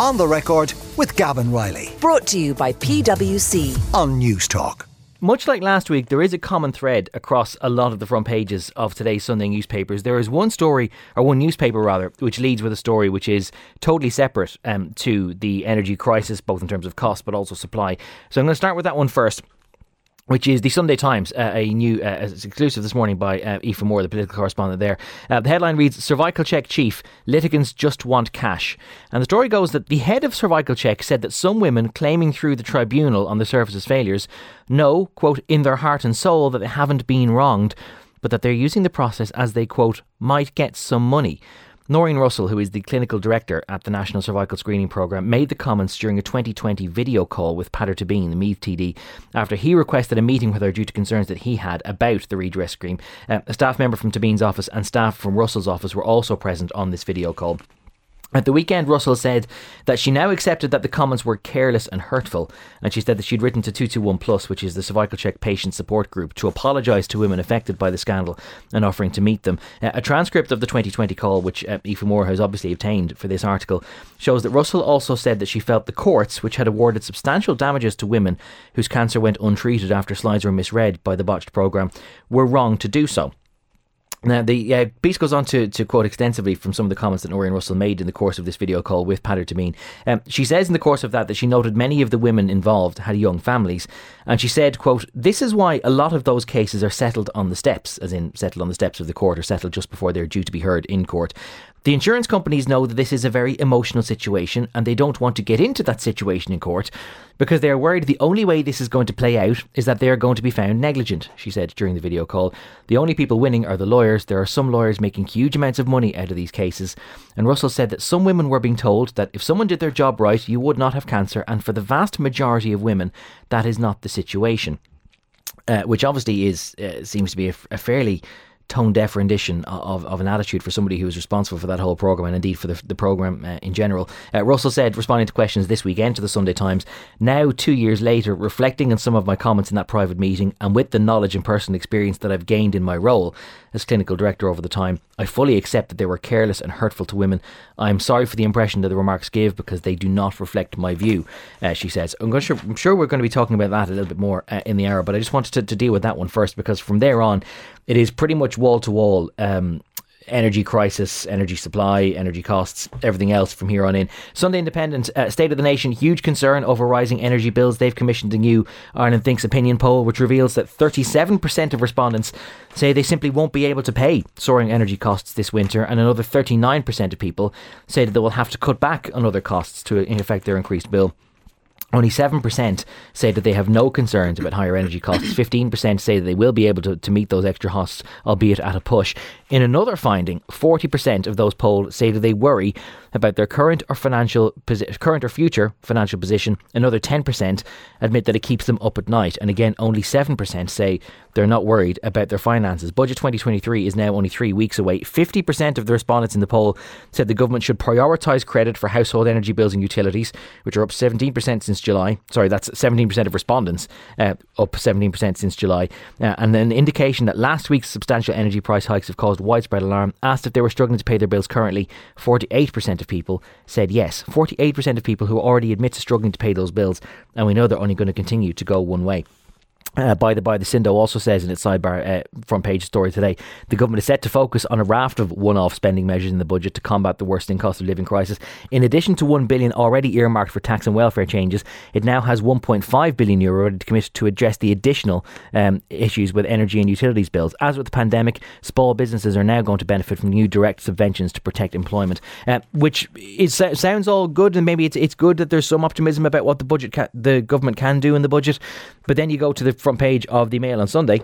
On the record with Gavin Reilly Brought to you by PwC. on Newstalk. Much like last week, there is a common thread across a lot of the front pages of today's Sunday newspapers. There is one story, or one newspaper rather, which leads with a story which is totally separate um, to the energy crisis, both in terms of cost but also supply. So I'm going to start with that one first which is the Sunday Times, uh, a new uh, it's exclusive this morning by uh, Aoife Moore, the political correspondent there. Uh, the headline reads Cervical Check Chief, litigants just want cash. And the story goes that the head of Cervical Check said that some women claiming through the tribunal on the service's failures know, quote, in their heart and soul that they haven't been wronged, but that they're using the process as they, quote, might get some money. Nóirín Russell, who is the clinical director at the National Cervical Screening Programme, made the comments during a 2020 video call with Peadar Tóibín, the Meath TD, after he requested a meeting with her due to concerns that he had about the redress scheme. Uh, a staff member from Tóibín's office and staff from Russell's office were also present on this video call. At the weekend, Russell said that she now accepted that the comments were careless and hurtful, and she said that she'd written to 221 Plus, which is the cervical check patient support group, to apologise to women affected by the scandal and offering to meet them. Uh, a transcript of the 2020 call, which uh, Aoife Moore has obviously obtained for this article, shows that Russell also said that she felt the courts, which had awarded substantial damages to women whose cancer went untreated after slides were misread by the botched programme, were wrong to do so. Now, the uh, piece goes on to, to quote extensively from some of the comments that Nóirín Russell made in the course of this video call with Peadar Tóibín. Um, she says in the course of that that she noted many of the women involved had young families. And she said, quote, This is why a lot of those cases are settled on the steps, as in settled on the steps of the court or settled just before they're due to be heard in court. The insurance companies know that this is a very emotional situation and they don't want to get into that situation in court because they are worried the only way this is going to play out is that they are going to be found negligent, she said during the video call. The only people winning are the lawyers. There are some lawyers making huge amounts of money out of these cases. And Russell said that some women were being told that if someone did their job right, you would not have cancer, and for the vast majority of women, that is not the situation. Uh, which obviously is uh, seems to be a, a fairly tone deaf rendition of, of an attitude for somebody who was responsible for that whole programme and indeed for the, the programme uh, in general. Uh, Russell said, responding to questions this weekend to the Sunday Times, now two years later, reflecting on some of my comments in that private meeting and with the knowledge and personal experience that I've gained in my role as clinical director over the time, I fully accept that they were careless and hurtful to women. I'm sorry for the impression that the remarks give because they do not reflect my view, uh, she says. I'm, to, I'm sure we're going to be talking about that a little bit more uh, in the hour, but I just wanted to, to deal with that one first because from there on, it is pretty much wall to wall energy crisis, energy supply, energy costs, everything else from here on in. Sunday Independent, uh, State of the Nation, huge concern over rising energy bills. They've commissioned a new Ireland Thinks opinion poll, which reveals that 37% of respondents say they simply won't be able to pay soaring energy costs this winter, and another 39% of people say that they will have to cut back on other costs to, affect their increased bill. Only 7% say that they have no concerns about higher energy costs. 15% say that they will be able to, to meet those extra costs, albeit at a push. In another finding, 40% of those polled say that they worry about their current or financial posi- current or future financial position. Another 10% admit that it keeps them up at night. And again, only 7% say they're not worried about their finances. Budget 2023 is now only three weeks away. 50% of the respondents in the poll said the government should prioritise credit for household energy bills and utilities, which are up 17% since July. Sorry, that's 17% of respondents, uh, up 17% since July. Uh, and an indication that last week's substantial energy price hikes have caused widespread alarm. Asked if they were struggling to pay their bills currently, 48% of people said yes. 48% of people who already admit to struggling to pay those bills, and we know they're only going to continue to go one way. Uh, by the by, the Sindo also says in its sidebar uh, front page story today, the government is set to focus on a raft of one-off spending measures in the budget to combat the worsening cost of living crisis. In addition to one billion already earmarked for tax and welfare changes, it now has 1.5 billion euro to commit to address the additional um, issues with energy and utilities bills. As with the pandemic, small businesses are now going to benefit from new direct subventions to protect employment, uh, which is, sounds all good, and maybe it's it's good that there's some optimism about what the budget, ca- the government can do in the budget. But then you go to the front page of the Mail on Sunday,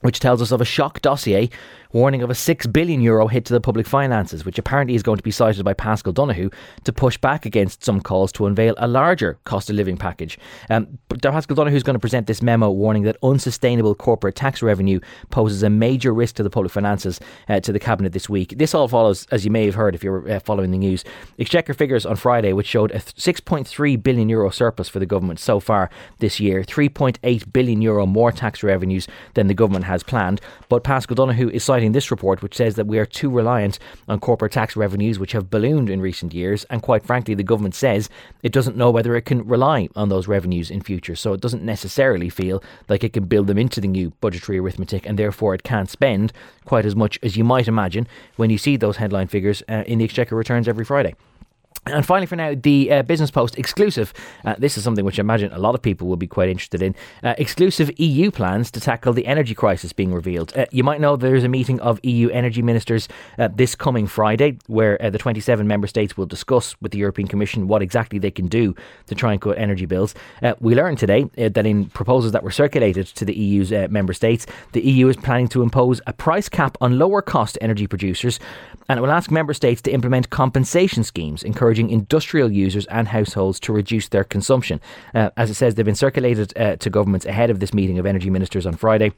which tells us of a shock dossier warning of a 6 billion euro hit to the public finances, which apparently is going to be cited by Paschal Donohoe to push back against some calls to unveil a larger cost of living package. Um, but Paschal Donohoe is going to present this memo warning that unsustainable corporate tax revenue poses a major risk to the public finances uh, to the cabinet this week. This all follows, as you may have heard if you're uh, following the news, Exchequer figures on Friday, which showed a 6.3 billion euro surplus for the government so far this year, 3.8 billion euro more tax revenues than the government has planned. But Paschal Donohoe is citing this report, which says that we are too reliant on corporate tax revenues, which have ballooned in recent years. And quite frankly, the government says it doesn't know whether it can rely on those revenues in future. So it doesn't necessarily feel like it can build them into the new budgetary arithmetic, and therefore it can't spend quite as much as you might imagine when you see those headline figures uh, in the Exchequer returns every Friday. And finally, for now, the uh, Business Post exclusive. Uh, this is something which I imagine a lot of people will be quite interested in. Uh, exclusive EU plans to tackle the energy crisis being revealed. Uh, you might know there's a meeting of EU energy ministers uh, this coming Friday, where uh, the 27 member states will discuss with the European Commission what exactly they can do to try and cut energy bills. we learned today that in proposals that were circulated to the EU's member states, the EU is planning to impose a price cap on lower cost energy producers, and it will ask member states to implement compensation schemes encouraging encouraging industrial users and households to reduce their consumption. Uh, as it says, they've been circulated uh, to governments ahead of this meeting of energy ministers on Friday.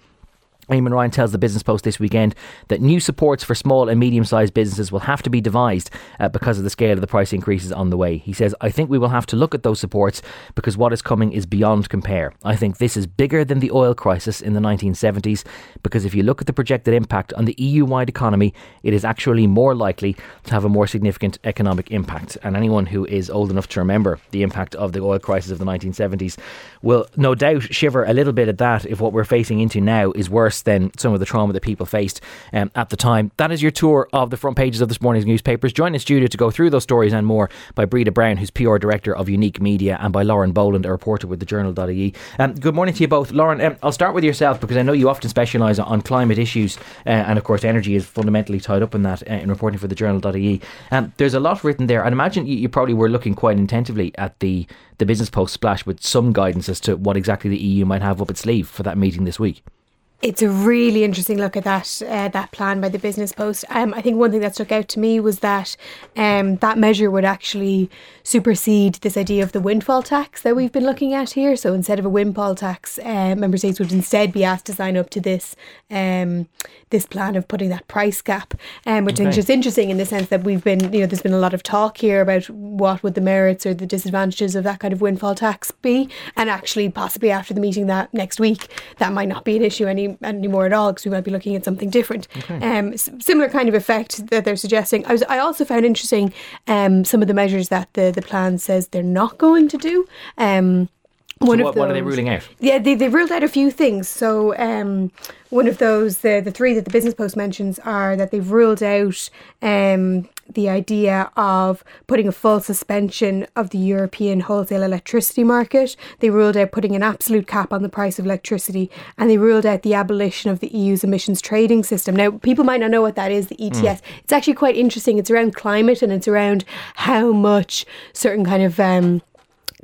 Eamon Ryan tells the Business Post this weekend that new supports for small and medium sized businesses will have to be devised uh, because of the scale of the price increases on the way. He says, I think we will have to look at those supports because what is coming is beyond compare. I think this is bigger than the oil crisis in the 1970s because if you look at the projected impact on the EU wide economy, it is actually more likely to have a more significant economic impact. And anyone who is old enough to remember the impact of the oil crisis of the 1970s will no doubt shiver a little bit at that if what we're facing into now is worse than some of the trauma that people faced um, at the time. That is your tour of the front pages of this morning's newspapers. Join in studio to go through those stories and more by Breda Brown, who's PR Director of Unique Media, and by Lauren Boland, a reporter with the Journal.ie. Um, good morning to you both. Lauren, um, I'll start with yourself because I know you often specialise on climate issues, uh, and of course, energy is fundamentally tied up in that uh, in reporting for the Journal.ie. Um, there's a lot written there, and imagine you, you probably were looking quite intensively at the, the business post splash with some guidance as to what exactly the EU might have up its sleeve for that meeting this week. It's a really interesting look at that uh, that plan by the Business Post. Um, I think one thing that stuck out to me was that um, that measure would actually supersede this idea of the windfall tax that we've been looking at here. So instead of a windfall tax, uh, member states would instead be asked to sign up to this um, this plan of putting that price cap, um, which okay. is just interesting in the sense that we've been you know there's been a lot of talk here about what would the merits or the disadvantages of that kind of windfall tax be, and actually possibly after the meeting that next week that might not be an issue any anymore at all because we might be looking at something different. Okay. Um, similar kind of effect that they're suggesting. I was I also found interesting um, some of the measures that the the plan says they're not going to do. Um, one so what, those, what, are they ruling out? Yeah, they, they've ruled out a few things. So, um, one of those, the, the three that the Business Post mentions, are that they've ruled out um, the idea of putting a full suspension of the European wholesale electricity market. They ruled out putting an absolute cap on the price of electricity, and they ruled out the abolition of the EU's emissions trading system. Now, people might not know what that is, the ETS. Mm. It's actually quite interesting. It's around climate and it's around how much certain kind of um,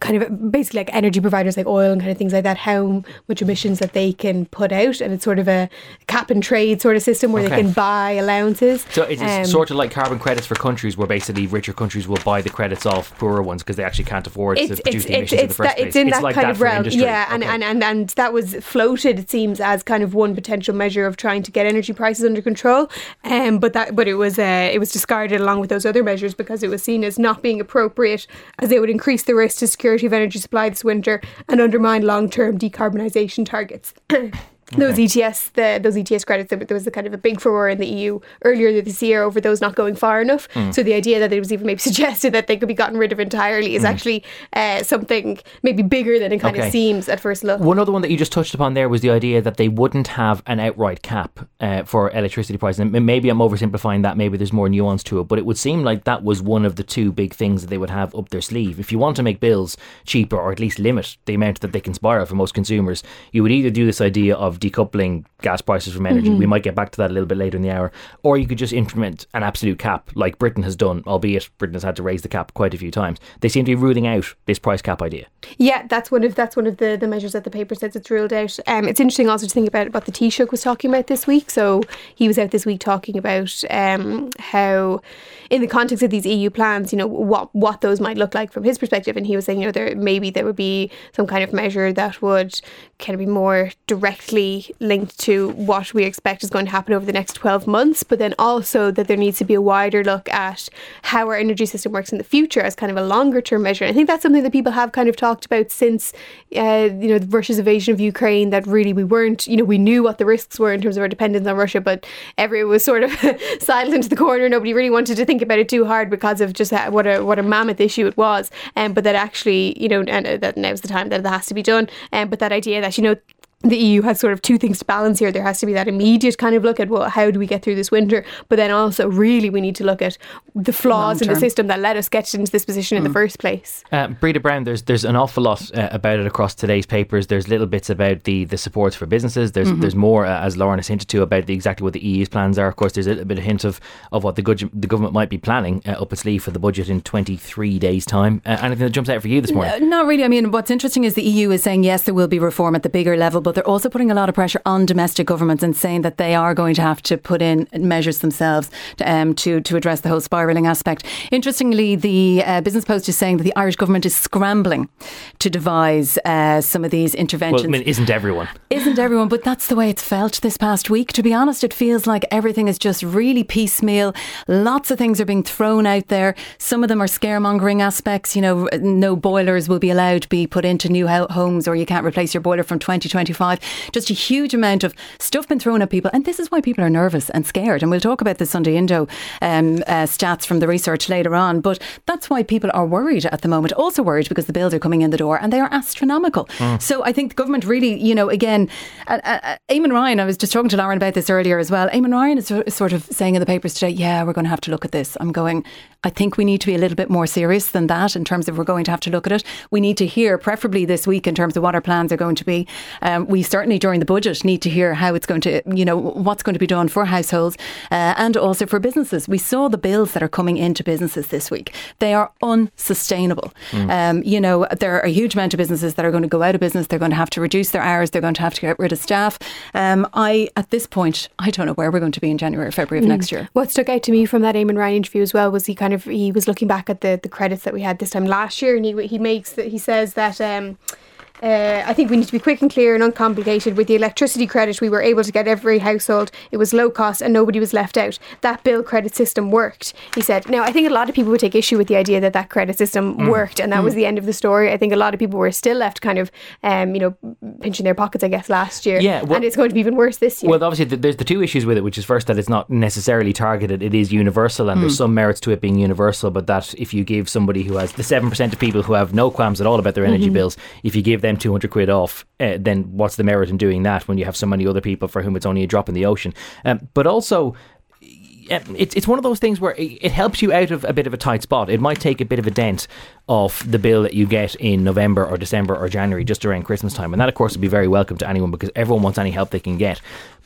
kind of basically like energy providers like oil and kind of things like that, how much emissions that they can put out. And it's sort of a cap and trade sort of system where okay. they can buy allowances. So it's um, sort of like carbon credits for countries where basically richer countries will buy the credits off poorer ones because they actually can't afford to produce the emissions in the first that, place. It's in it's that like kind that of realm. Yeah, okay. and, and, and, and that was floated, it seems, as kind of one potential measure of trying to get energy prices under control. Um, but that but it was uh, it was discarded along with those other measures because it was seen as not being appropriate as they would increase the risk to security security of energy supply this winter and undermine long term decarbonisation targets. those ETS, the, those ETS credits, there was a kind of a big furore in the EU earlier this year over those not going far enough. Mm. So the idea that it was even maybe suggested that they could be gotten rid of entirely is mm. actually uh, something maybe bigger than it kind okay. of seems at first look. One other one that you just touched upon there was the idea that they wouldn't have an outright cap uh, for electricity prices. And maybe I'm oversimplifying that. Maybe there's more nuance to it, but it would seem like that was one of the two big things that they would have up their sleeve. If you want to make bills cheaper or at least limit the amount that they can spiral for most consumers, you would either do this idea of decoupling gas prices from energy. Mm-hmm. We might get back to that a little bit later in the hour. Or you could just implement an absolute cap, like Britain has done, albeit Britain has had to raise the cap quite a few times. They seem to be ruling out this price cap idea. Yeah, that's one of that's one of the, the measures that the paper says it's ruled out. Um, it's interesting also to think about what the Taoiseach was talking about this week. So he was out this week talking about um, how, in the context of these EU plans, you know what what those might look like from his perspective, and he was saying, you know, there maybe there would be some kind of measure that would kind of be more directly linked to what we expect is going to happen over the next 12 months, but then also that there needs to be a wider look at how our energy system works in the future as kind of a longer term measure. I think that's something that people have kind of talked about since, uh, you know, Russia's invasion of Ukraine, that really we weren't, you know, we knew what the risks were in terms of our dependence on Russia, but everyone was sort of silent into the corner. Nobody really wanted to think about it too hard because of just what a what a mammoth issue it was. Um, but that actually, you know, and uh, that now's the time that that has to be done. Um, but that idea that you know the EU has sort of two things to balance here. There has to be that immediate kind of look at well, how do we get through this winter, but then also really we need to look at the flaws in the system that let us get into this position mm. in the mm. first place. Uh, Breda Brown, there's there's an awful lot uh, about it across today's papers. There's little bits about the the supports for businesses. There's mm-hmm. there's more, uh, as Lauren has hinted to, about the, exactly what the EU's plans are. Of course, there's a little bit of hint of of what the good, the government might be planning uh, up its sleeve for the budget in 23 days' time. Uh, anything that jumps out for you this morning? No, not really. I mean, what's interesting is the EU is saying yes, there will be reform at the bigger level, but they're also putting a lot of pressure on domestic governments and saying that they are going to have to put in measures themselves to, um, to, to address the whole spiralling aspect. Interestingly, the uh, Business Post is saying that the Irish government is scrambling to devise uh, some of these interventions. Well, I mean, isn't everyone? Isn't everyone? But that's the way it's felt this past week. To be honest, it feels like everything is just really piecemeal. Lots of things are being thrown out there. Some of them are scaremongering aspects. You know, no boilers will be allowed to be put into new homes, or you can't replace your boiler from 2025. Just a huge amount of stuff been thrown at people, and this is why people are nervous and scared. And we'll talk about the Sunday Indo um, uh, stats from the research later on, but that's why people are worried at the moment. Also worried because the bills are coming in the door and they are astronomical. Mm. So I think the government really, you know, again, uh, uh, Eamon Ryan. I was just talking to Lauren about this earlier as well. Eamon Ryan is sort of saying in the papers today, "Yeah, we're going to have to look at this." I'm going. I think we need to be a little bit more serious than that in terms of we're going to have to look at it. We need to hear, preferably this week, in terms of what our plans are going to be. Um, we certainly during the budget need to hear how it's going to, you know, what's going to be done for households uh, and also for businesses. We saw the bills that are coming into businesses this week. They are unsustainable. Mm. Um, you know, there are a huge amount of businesses that are going to go out of business. They're going to have to reduce their hours. They're going to have to get rid of staff. Um, I, at this point, I don't know where we're going to be in January or February of mm. next year. What stuck out to me from that Eamon Ryan interview as well was he kind of he was looking back at the the credits that we had this time last year, and he he makes that he says that. Um, uh, I think we need to be quick and clear and uncomplicated. With the electricity credit, we were able to get every household. It was low cost and nobody was left out. That bill credit system worked, he said. Now, I think a lot of people would take issue with the idea that that credit system mm. worked and that mm. was the end of the story. I think a lot of people were still left kind of, um, you know, pinching their pockets, I guess, last year. Yeah, well, and it's going to be even worse this year. Well, obviously, there's the two issues with it, which is first that it's not necessarily targeted. It is universal and mm. there's some merits to it being universal, but that if you give somebody who has the 7% of people who have no qualms at all about their energy mm-hmm. bills, if you give them 200 quid off, uh, then what's the merit in doing that when you have so many other people for whom it's only a drop in the ocean? Um, but also, it's it's one of those things where it helps you out of a bit of a tight spot. It might take a bit of a dent off the bill that you get in November or December or January, just around Christmas time, and that of course would be very welcome to anyone because everyone wants any help they can get.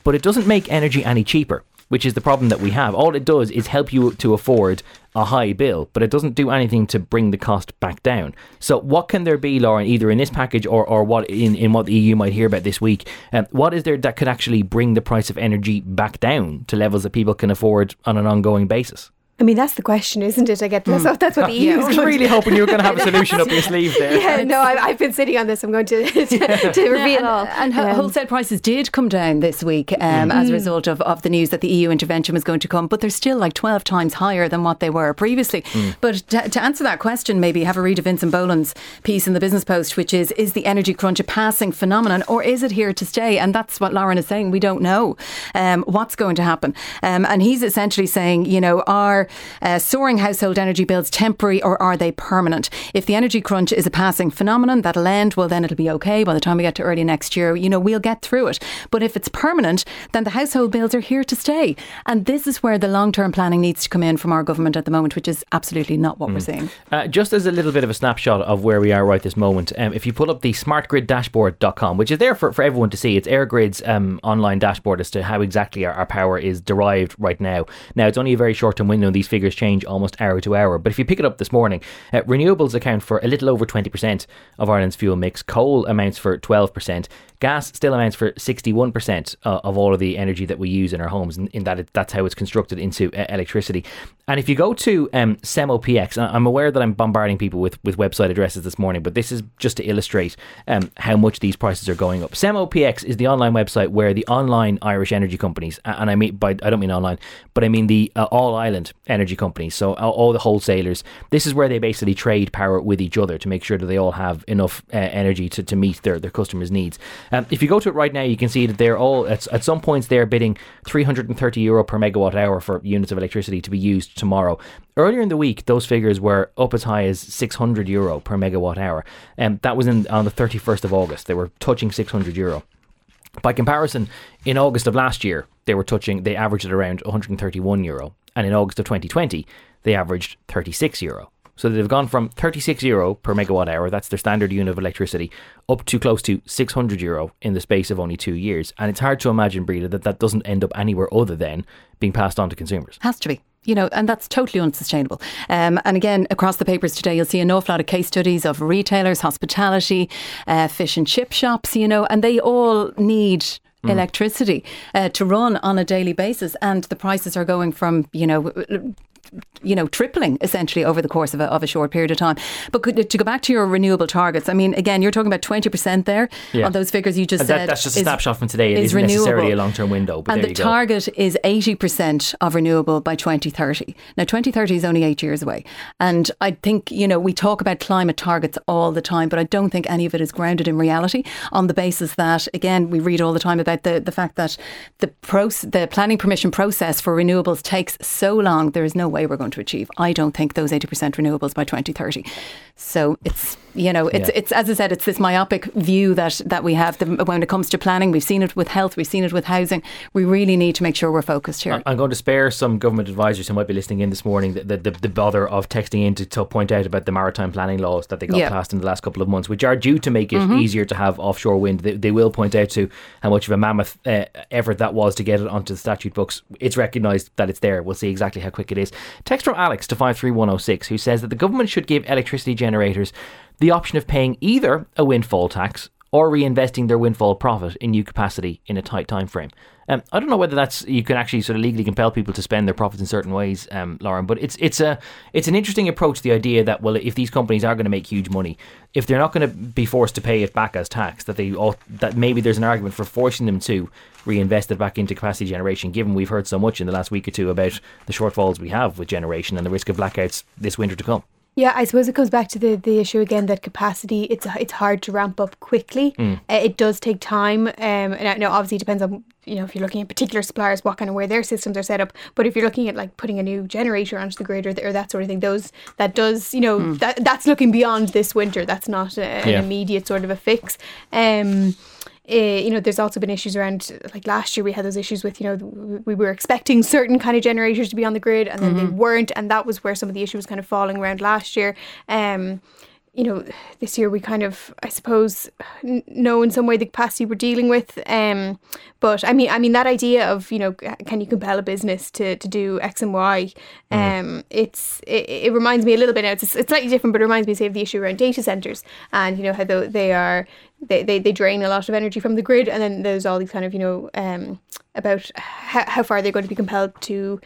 But it doesn't make energy any cheaper which is the problem that we have. All it does is help you to afford a high bill, but it doesn't do anything to bring the cost back down. So, what can there be, Lauren, either in this package or, or what in, in what the EU might hear about this week? Um, what is there that could actually bring the price of energy back down to levels that people can afford on an ongoing basis? I mean, that's the question, isn't it? I get mm. so that's what the EU. I was really hoping you were going to have a solution up your sleeve there. Yeah, no, I, have been sitting on this. I'm going to to, yeah. to reveal yeah, all. And, and um, wholesale prices did come down this week um, mm. as a result of, of the news that the EU intervention was going to come, but they're still like 12 times higher than what they were previously. Mm. But to, to, answer that question, maybe have a read of Vincent Boland's piece in the Business Post, which is: Is the energy crunch a passing phenomenon, or is it here to stay? And that's what Lauren is saying. We don't know um, what's going to happen. Um, and he's essentially saying, you know, our uh, soaring household energy bills temporary or are they permanent? If the energy crunch is a passing phenomenon, that'll end, well, then it'll be okay. By the time we get to early next year, you know, we'll get through it. But if it's permanent, then the household bills are here to stay. And this is where the long term planning needs to come in from our government at the moment, which is absolutely not what mm. we're seeing. Uh, just as a little bit of a snapshot of where we are right this moment, um, if you pull up the smartgriddashboard.com, which is there for, for everyone to see, it's EirGrid's um, online dashboard as to how exactly our, our power is derived right now. Now, it's only a very short term window, these figures change almost hour to hour. But if you pick it up this morning, uh, renewables account for a little over 20% of Ireland's fuel mix, coal amounts for 12%, gas still amounts for 61% uh, of all of the energy that we use in our homes, in, in that it, that's how it's constructed into uh, electricity. And if you go to um, SEMOPX, I'm aware that I'm bombarding people with, with website addresses this morning, but this is just to illustrate um, how much these prices are going up. SEMOPX is the online website where the online Irish energy companies, and I mean by I don't mean online, but I mean the uh, all island energy companies, so all, the wholesalers. This is where they basically trade power with each other to make sure that they all have enough uh, energy to, to meet their, their customers' needs. Um, if you go to it right now, you can see that they're all at, at some points they're bidding 330 euro per megawatt hour for units of electricity to be used tomorrow. Earlier in the week, those figures were up as high as 600 euro per megawatt hour, and um, that was in on the 31st of August. They were touching 600 euro. By comparison, in August of last year, they were touching, they averaged at around 131 euro. And in August of 2020, they averaged 36 euro. So they've gone from 36 euro per megawatt hour, that's their standard unit of electricity, up to close to 600 euro in the space of only two years. And it's hard to imagine, Breda, that that doesn't end up anywhere other than being passed on to consumers. Has to be you know, and that's totally unsustainable. Um, and again, across the papers today, you'll see an awful lot of case studies of retailers, hospitality, uh, fish and chip shops, you know, and they all need Mm. electricity uh, to run on a daily basis, and the prices are going from you know you know, tripling essentially over the course of a, of a short period of time. But could, to go back to your renewable targets, I mean, again, you're talking about 20% there yeah. on those figures you just that, said. That's just a snapshot from today. It is isn't renewable. necessarily a long term window. and the target is 80% of renewable by 2030. Now, 2030 is only eight years away. And I think, you know, we talk about climate targets all the time, but I don't think any of it is grounded in reality on the basis that, again, we read all the time about the, the fact that the, proce- the planning permission process for renewables takes so long, there is no way we're going to achieve. I don't think those 80% renewables by 2030. So it's you know, it's yeah. it's as I said, it's this myopic view that that we have the, when it comes to planning. We've seen it with health, we've seen it with housing. We really need to make sure we're focused here. I'm going to spare some government advisors who might be listening in this morning the, the, the bother of texting in to, to, point out about the maritime planning laws that they got yeah. passed in the last couple of months, which are due to make it mm-hmm. easier to have offshore wind. They, they, will point out to how much of a mammoth uh, effort that was to get it onto the statute books. It's recognised that it's there. We'll see exactly how quick it is. Text from Alex to 53106, who says that the government should give electricity generators the option of paying either a windfall tax or reinvesting their windfall profit in new capacity in a tight time frame. Um, I don't know whether that's you can actually sort of legally compel people to spend their profits in certain ways, um, Lauren. But it's it's a it's an interesting approach. The idea that well, if these companies are going to make huge money, if they're not going to be forced to pay it back as tax, that they ought, that maybe there's an argument for forcing them to reinvest it back into capacity generation. Given we've heard so much in the last week or two about the shortfalls we have with generation and the risk of blackouts this winter to come. Yeah, I suppose it comes back to the, the issue again that capacity it's it's hard to ramp up quickly. Mm. Uh, it does take time, um, and I know obviously it depends on you know if you're looking at particular suppliers, what kind of where their systems are set up. But if you're looking at like putting a new generator onto the grid or, or that sort of thing, those that does you know mm. that that's looking beyond this winter. That's not a, an yeah. immediate sort of a fix. Um, uh, you know, there's also been issues around like last year we had those issues with you know we were expecting certain kind of generators to be on the grid and then mm-hmm. they weren't, and that was where some of the issue was kind of falling around last year. Um, you know, this year we kind of, I suppose, know in some way the capacity we're dealing with. Um, but I mean, I mean that idea of you know, can you compel a business to, to do X and Y? Mm. Um, it's it, it reminds me a little bit now. It's, it's slightly different, but it reminds me say of the issue around data centers and you know how they are they, they, they drain a lot of energy from the grid, and then there's all these kind of you know um about how, how far they're going to be compelled to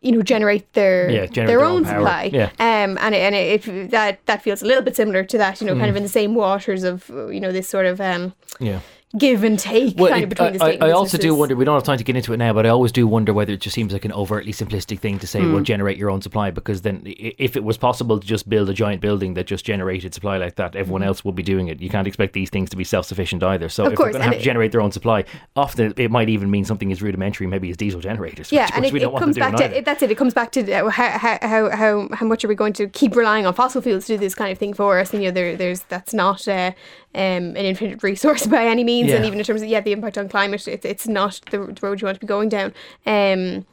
you know generate their yeah, generate their, their, own, own supply yeah. um and and it, it, that that feels a little bit similar to that you know mm. kind of in the same waters of you know this sort of um yeah give and take well, kind of between it, the state I, I also do wonder we don't have time to get into it now but I always do wonder whether it just seems like an overtly simplistic thing to say mm. well generate your own supply because then if it was possible to just build a giant building that just generated supply like that everyone mm. else would be doing it. You can't expect these things to be self-sufficient either. So of if course, they're going to have to generate their own supply often it might even mean something as rudimentary maybe as diesel generators yeah and it, it comes back to that's it it comes back to uh, how, how, how, how much are we going to keep relying on fossil fuels to do this kind of thing for us? And you know there, there's that's not uh, um, an infinite resource by any means, yeah. and even in terms of yeah the impact on climate, it's it's not the, the road you want to be going down. Um,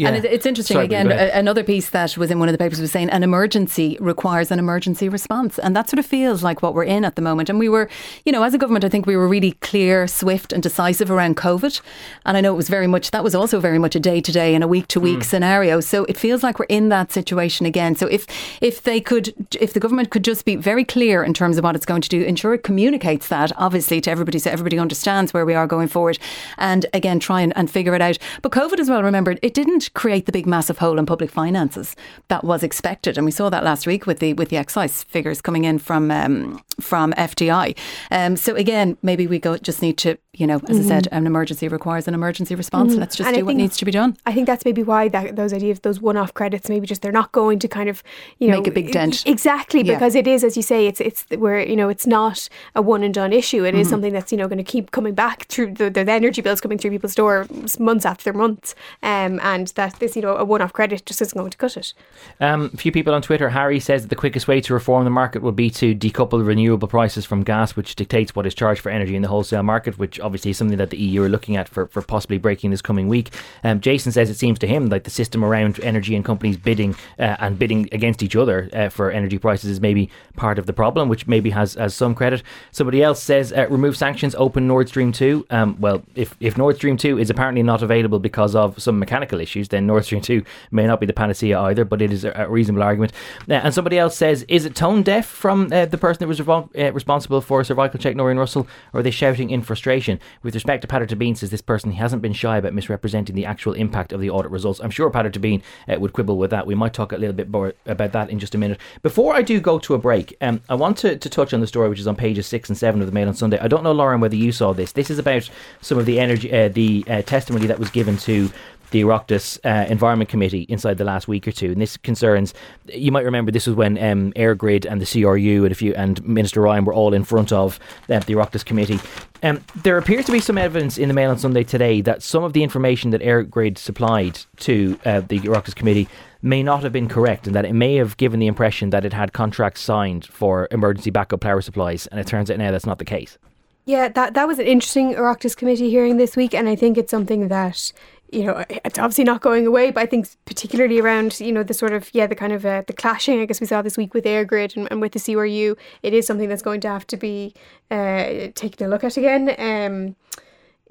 yeah. And it's interesting Sorry, again. Another piece that was in one of the papers was saying an emergency requires an emergency response, and that sort of feels like what we're in at the moment. And we were, you know, as a government, I think we were really clear, swift, and decisive around COVID. And I know it was very much that was also very much a day to day and a week to week scenario. So it feels like we're in that situation again. So if if they could, if the government could just be very clear in terms of what it's going to do, ensure it communicates that obviously to everybody, so everybody understands where we are going forward, and again try and, and figure it out. But COVID as well. Remember, it didn't create the big massive hole in public finances that was expected, and we saw that last week with the with the excise figures coming in from um, from FDI. Um, so again, maybe we go just need to you know, as mm-hmm. I said, an emergency requires an emergency response. Mm-hmm. Let's just and do what needs to be done. I think that's maybe why that those ideas, those one-off credits, maybe just they're not going to kind of, you know, make a big dent. Exactly, yeah. because it is, as you say, it's it's where you know it's not a one and done issue. It mm-hmm. is something that's you know going to keep coming back through the, the energy bills coming through people's door months after months, um, and that this you know a one-off credit just isn't going to cut it. Um, a few people on Twitter, Harry says that the quickest way to reform the market would be to decouple renewable prices from gas, which dictates what is charged for energy in the wholesale market, which obviously is something that the EU are looking at for, for possibly breaking this coming week. Um, Jason says it seems to him like the system around energy and companies bidding uh, and bidding against each other uh, for energy prices is maybe part of the problem, which maybe has, has some credit. Somebody else says uh, remove sanctions, open Nord Stream 2. Um, well, if, if Nord Stream 2 is apparently not available because of some mechanical issues, then Nord Stream 2 may not be the panacea either, but it is a, reasonable argument. Uh, and somebody else says, is it tone deaf from uh, the person that was revol- uh, responsible for a cervical check, Nóirín Russell, or are they shouting in frustration? With respect to Peadar Tóibín, says this person he hasn't been shy about misrepresenting the actual impact of the audit results. I'm sure Peadar Tóibín uh, would quibble with that. We might talk a little bit more about that in just a minute. Before I do go to a break, um, I want to, to touch on the story which is on pages six and seven of the Mail on Sunday. I don't know, Lauren, whether you saw this. This is about some of the energy, uh, the uh, testimony that was given to the Oireachtas uh, Environment Committee inside the last week or two, and this concerns. You might remember this was when um, EirGrid and the CRU and a few and Minister Ryan were all in front of uh, the Oireachtas Committee. Um, there appears to be some evidence in the Mail on Sunday today that some of the information that EirGrid supplied to uh, the Oireachtas Committee may not have been correct and that it may have given the impression that it had contracts signed for emergency backup power supplies, and it turns out now that's not the case. Yeah, that that was an interesting Oireachtas committee hearing this week, and I think it's something that you know, it's obviously not going away, but I think particularly around, you know, the sort of, yeah, the kind of uh, the clashing, I guess we saw this week with EirGrid and, and with the CRU, it is something that's going to have to be uh, taken a look at again. Um,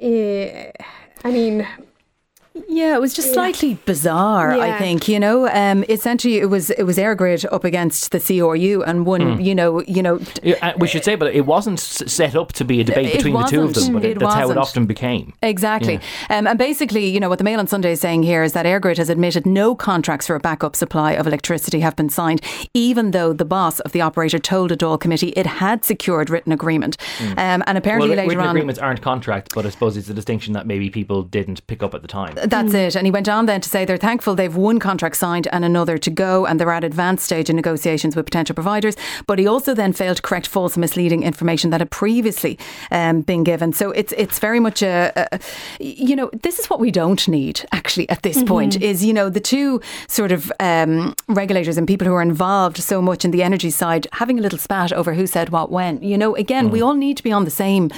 uh, I mean, yeah, it was just slightly bizarre. Yeah. I think you know. Um, essentially, it was it was EirGrid up against the CRU, and one. Mm. You know, you know. Uh, we should say, but it wasn't set up to be a debate between the two of them. But it that's wasn't. how it often became. Exactly, yeah. um, and basically, you know, what the Mail on Sunday is saying here is that EirGrid has admitted no contracts for a backup supply of electricity have been signed, even though the boss of the operator told a Dáil committee it had secured written agreement. Mm. Um, and apparently well, later written on, agreements aren't contracts, but I suppose it's a distinction that maybe people didn't pick up at the time. That's mm. it. And he went on then to say they're thankful they've one contract signed and another to go, and they're at advanced stage in negotiations with potential providers. But he also then failed to correct false and misleading information that had previously um, been given. So it's it's very much a, a, you know this is what we don't need actually at this mm-hmm. point is you know the two sort of um, regulators and people who are involved so much in the energy side having a little spat over who said what when. You know again mm. we all need to be on the same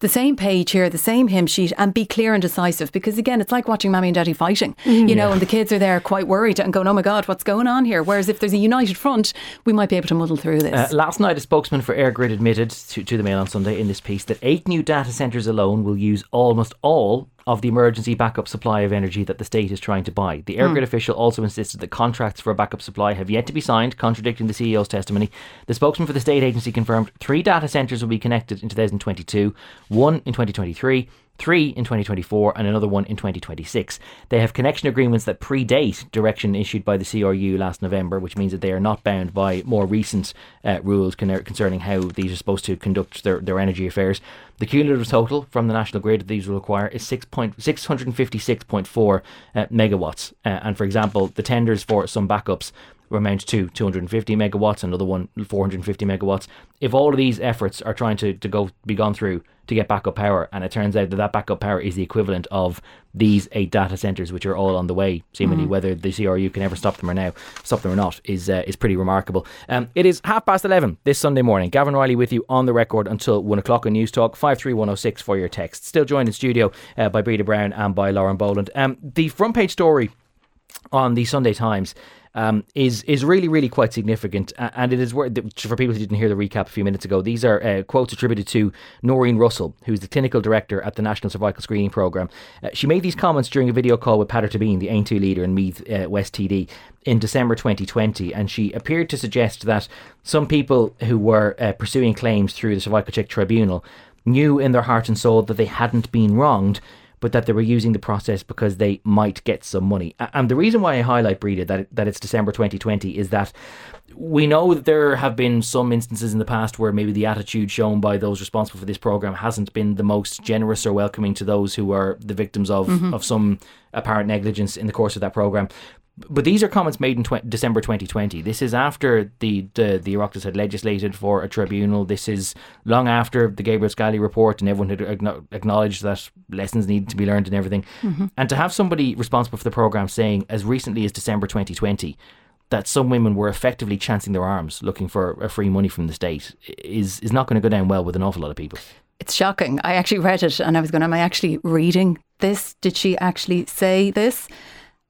the same page here, the same hymn sheet, and be clear and decisive. Because again, it's like watching mommy and daddy fighting, mm-hmm. you know, and the kids are there quite worried and going, oh my God, what's going on here? Whereas if there's a united front, we might be able to muddle through this. Uh, last night, a spokesman for EirGrid admitted to, to the Mail on Sunday in this piece that eight new data centres alone will use almost all of the emergency backup supply of energy that the state is trying to buy. The EirGrid mm. official also insisted that contracts for a backup supply have yet to be signed, contradicting the CEO's testimony. The spokesman for the state agency confirmed three data centres will be connected in 2022, one in 2023 three in 2024 and another one in 2026. They have connection agreements that predate direction issued by the CRU last November, which means that they are not bound by more recent uh, rules concerning how these are supposed to conduct their, their energy affairs. The cumulative total from the national grid that these will require is 6 656.4 uh, megawatts. Uh, and for example, the tenders for some backups amount to 250 megawatts, another one 450 megawatts. If all of these efforts are trying to, to go be gone through to get backup power, and it turns out that that backup power is the equivalent of these eight data centers, which are all on the way. Seemingly, mm. whether the CRU can ever stop them or now, stop them or not, is uh, is pretty remarkable. Um, it is half past eleven this Sunday morning. Gavin Reilly with you on the record until one o'clock on Newstalk five three one zero six for your text. Still joined in studio uh, by Breda Brown and by Lauren Boland. Um, the front page story on the Sunday Times um, is is really really quite significant, and it is worth for people who didn't hear the recap a few minutes ago. These are uh, quotes attributed to Nóirín Russell, who's the clinical director at the National Cervical Screening Programme. Uh, she made these comments during a video call with Peadar Tóibín, the Aontú leader in Meath uh, West TD, in December 2020, and she appeared to suggest that some people who were uh, pursuing claims through the Cervical Check Tribunal knew in their heart and soul that they hadn't been wronged but that they were using the process because they might get some money. And the reason why I highlight Breda that that it's December 2020 is that we know that there have been some instances in the past where maybe the attitude shown by those responsible for this program hasn't been the most generous or welcoming to those who are the victims of mm-hmm. of some apparent negligence in the course of that program. But these are comments made in tw- December 2020. This is after the, the the Oireachtas had legislated for a tribunal. This is long after the Gabriel Scally report, and everyone had acknowledged that lessons need to be learned and everything. Mm-hmm. And to have somebody responsible for the program saying, as recently as December 2020, that some women were effectively chancing their arms looking for a free money from the state is is not going to go down well with an awful lot of people. It's shocking. I actually read it and I was going, Am I actually reading this? Did she actually say this?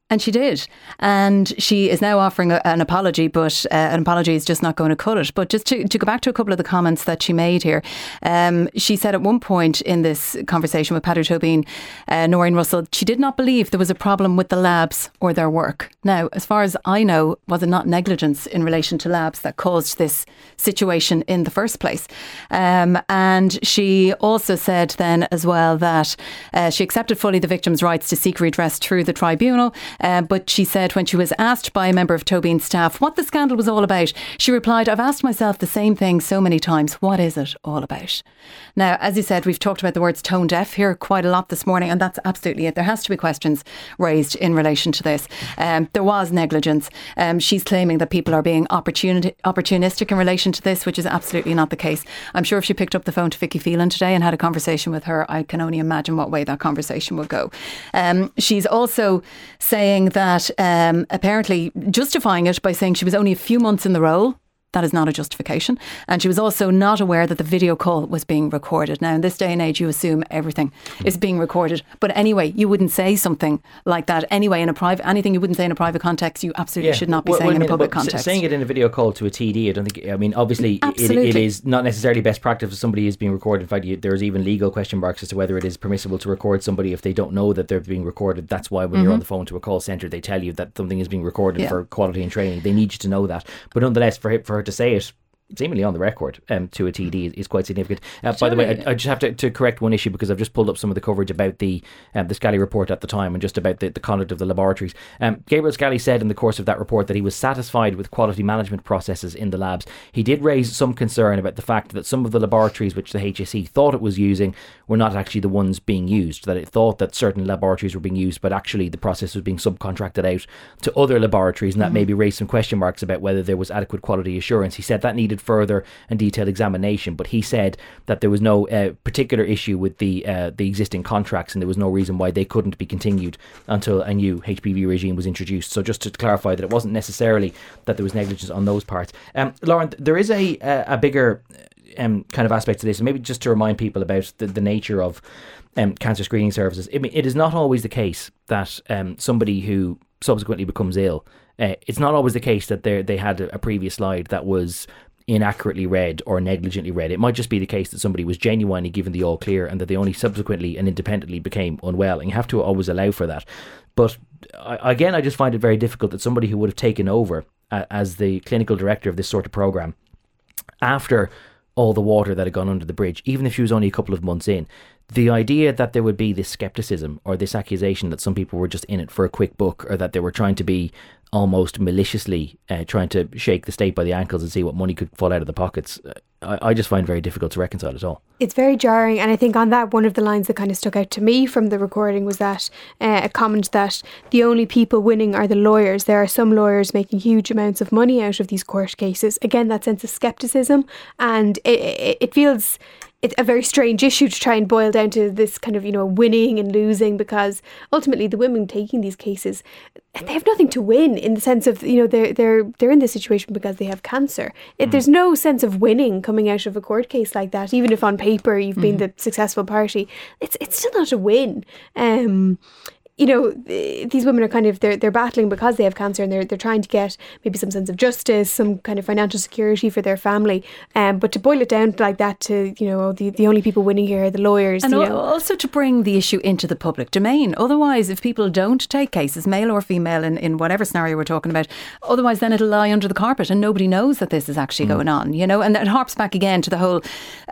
And she did. And she is now offering a, an apology, but uh, an apology is just not going to cut it. But just to, to go back to a couple of the comments that she made here, um, she said at one point in this conversation with Peadar Tóibín, uh, Nóirín Russell, she did not believe there was a problem with the labs or their work. Now, as far as I know, was it not negligence in relation to labs that caused this situation in the first place? Um, and she also said then as well that uh, she accepted fully the victim's rights to seek redress through the tribunal. Uh, but she said when she was asked by a member of Tóibín's staff what the scandal was all about, she replied, I've asked myself the same thing so many times. What is it all about? Now, as you said, we've talked about the words tone deaf here quite a lot this morning, and that's absolutely it. There has to be questions raised in relation to this. Um, there was negligence. Um, she's claiming that people are being opportunistic in relation to this, which is absolutely not the case. I'm sure if she picked up the phone to Vicky Phelan today and had a conversation with her, I can only imagine what way that conversation would go. Um, she's also saying saying that um, apparently justifying it by saying she was only a few months in the role that is not a justification. And she was also not aware that the video call was being recorded. Now, in this day and age, you assume everything mm. is being recorded. But anyway, you wouldn't say something like that anyway in a private, anything you wouldn't say in a private context, you absolutely yeah. should not be well, saying well, in a public context. Saying it in a video call to a TD, I don't think, I mean, obviously, it, it is not necessarily best practice if somebody is being recorded. In fact, there's even legal question marks as to whether it is permissible to record somebody if they don't know that they're being recorded. That's why when mm-hmm. you're on the phone to a call centre, they tell you that something is being recorded yeah. for quality and training. They need you to know that. But nonetheless, for, for to say it seemingly on the record um, to a TD is, quite significant. Uh, by the way, I, I, just have to, to correct one issue because I've just pulled up some of the coverage about the um, the Scally report at the time and just about the, the conduct of the laboratories. Um, Gabriel Scally said in the course of that report that he was satisfied with quality management processes in the labs. He did raise some concern about the fact that some of the laboratories which the HSE thought it was using were not actually the ones being used, that it thought that certain laboratories were being used, but actually the process was being subcontracted out to other laboratories, and that mm-hmm. maybe raised some question marks about whether there was adequate quality assurance. He said that needed further and detailed examination. But he said that there was no uh, particular issue with the uh, the existing contracts, and there was no reason why they couldn't be continued until a new HPV regime was introduced. So just to clarify that it wasn't necessarily that there was negligence on those parts. Um, Lauren, there is a a, bigger um, kind of aspect to this, and maybe just to remind people about the, the nature of um, cancer screening services. It is not always the case that um, somebody who subsequently becomes ill. Uh, it's not always the case that they had a previous slide that was inaccurately read or negligently read. It might just be the case that somebody was genuinely given the all clear and that they only subsequently and independently became unwell. And you have to always allow for that. But I, again, I just find it very difficult that somebody who would have taken over uh, as the clinical director of this sort of program after all the water that had gone under the bridge, even if she was only a couple of months in, the idea that there would be this skepticism or this accusation that some people were just in it for a quick book or that they were trying to be almost maliciously uh, trying to shake the state by the ankles and see what money could fall out of the pockets, uh, I, I, just find very difficult to reconcile at all. It's very jarring. And I think on that, one of the lines that kind of stuck out to me from the recording was that uh, a comment that the only people winning are the lawyers. There are some lawyers making huge amounts of money out of these court cases. Again, that sense of skepticism. And it, it, it feels it's a very strange issue to try and boil down to this kind of you know winning and losing because ultimately the women taking these cases they have nothing to win in the sense of you know they're they're they're in this situation because they have cancer. It, mm. There's no sense of winning coming out of a court case like that, even if on paper you've mm. been the successful party. It's it's still not a win. Um, you know, these women are kind of they're they're battling because they have cancer and they're they're trying to get maybe some sense of justice, some kind of financial security for their family. Um, but to boil it down like that to you know the the only people winning here are the lawyers. And you al- know. also to bring the issue into the public domain. Otherwise, if people don't take cases, male or female, in, in whatever scenario we're talking about, otherwise then it'll lie under the carpet and nobody knows that this is actually going on, you know? And it harps back again to the whole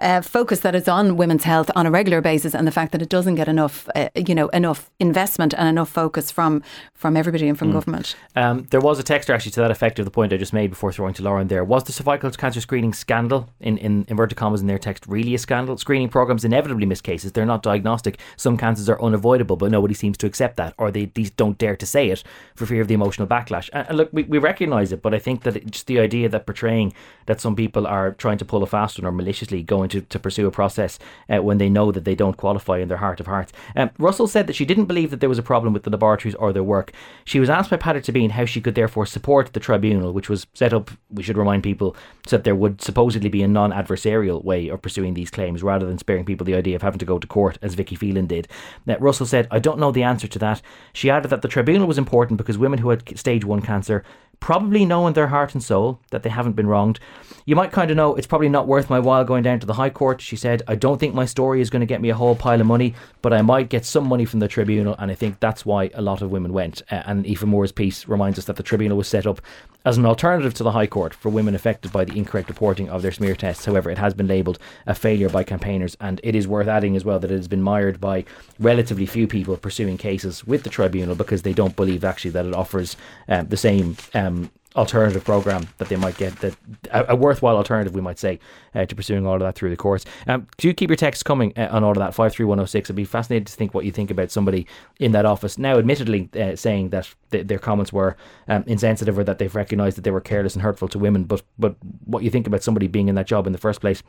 uh, focus that is on women's health on a regular basis and the fact that it doesn't get enough, uh, you know, enough investment and enough focus from, from everybody and from government. Um, there was a texter actually to that effect of the point I just made before throwing to Lauren there. Was the cervical cancer screening scandal, in, in inverted commas in their text, really a scandal? Screening programs inevitably miss cases. They're not diagnostic. Some cancers are unavoidable, but nobody seems to accept that, or they, they don't dare to say it for fear of the emotional backlash. And, and look, we, we recognise it, but I think that just the idea that portraying that some people are trying to pull a fast one or maliciously going to, to pursue a process uh, when they know that they don't qualify in their heart of hearts. Um, Russell said that she didn't believe that there was a problem with the laboratories or their work. She was asked by Patrick Sabine how she could therefore support the tribunal, which was set up, we should remind people, so that there would supposedly be a non adversarial way of pursuing these claims rather than sparing people the idea of having to go to court, as Vicky Phelan did. Now, Russell said, I don't know the answer to that. She added that the tribunal was important because women who had stage 1 cancer probably know in their heart and soul that they haven't been wronged. You might kind of know it's probably not worth my while going down to the High Court. She said, I don't think my story is going to get me a whole pile of money, but I might get some money from the tribunal, and I think that's why a lot of women went. Uh, and Aoife Moore's piece reminds us that the tribunal was set up as an alternative to the High Court for women affected by the incorrect reporting of their smear tests. However, it has been labelled a failure by campaigners, and it is worth adding as well that it has been mired by relatively few people pursuing cases with the tribunal because they don't believe actually that it offers um, the same. Um, alternative program that they might get that a, a worthwhile alternative we might say uh, to pursuing all of that through the courts um, do keep your texts coming uh, on all of that? 53106 I'd be fascinated to think what you think about somebody in that office. Now admittedly uh, saying that th- their comments were um, insensitive or that they've recognised that they were careless and hurtful to women but but what you think about somebody being in that job in the first place.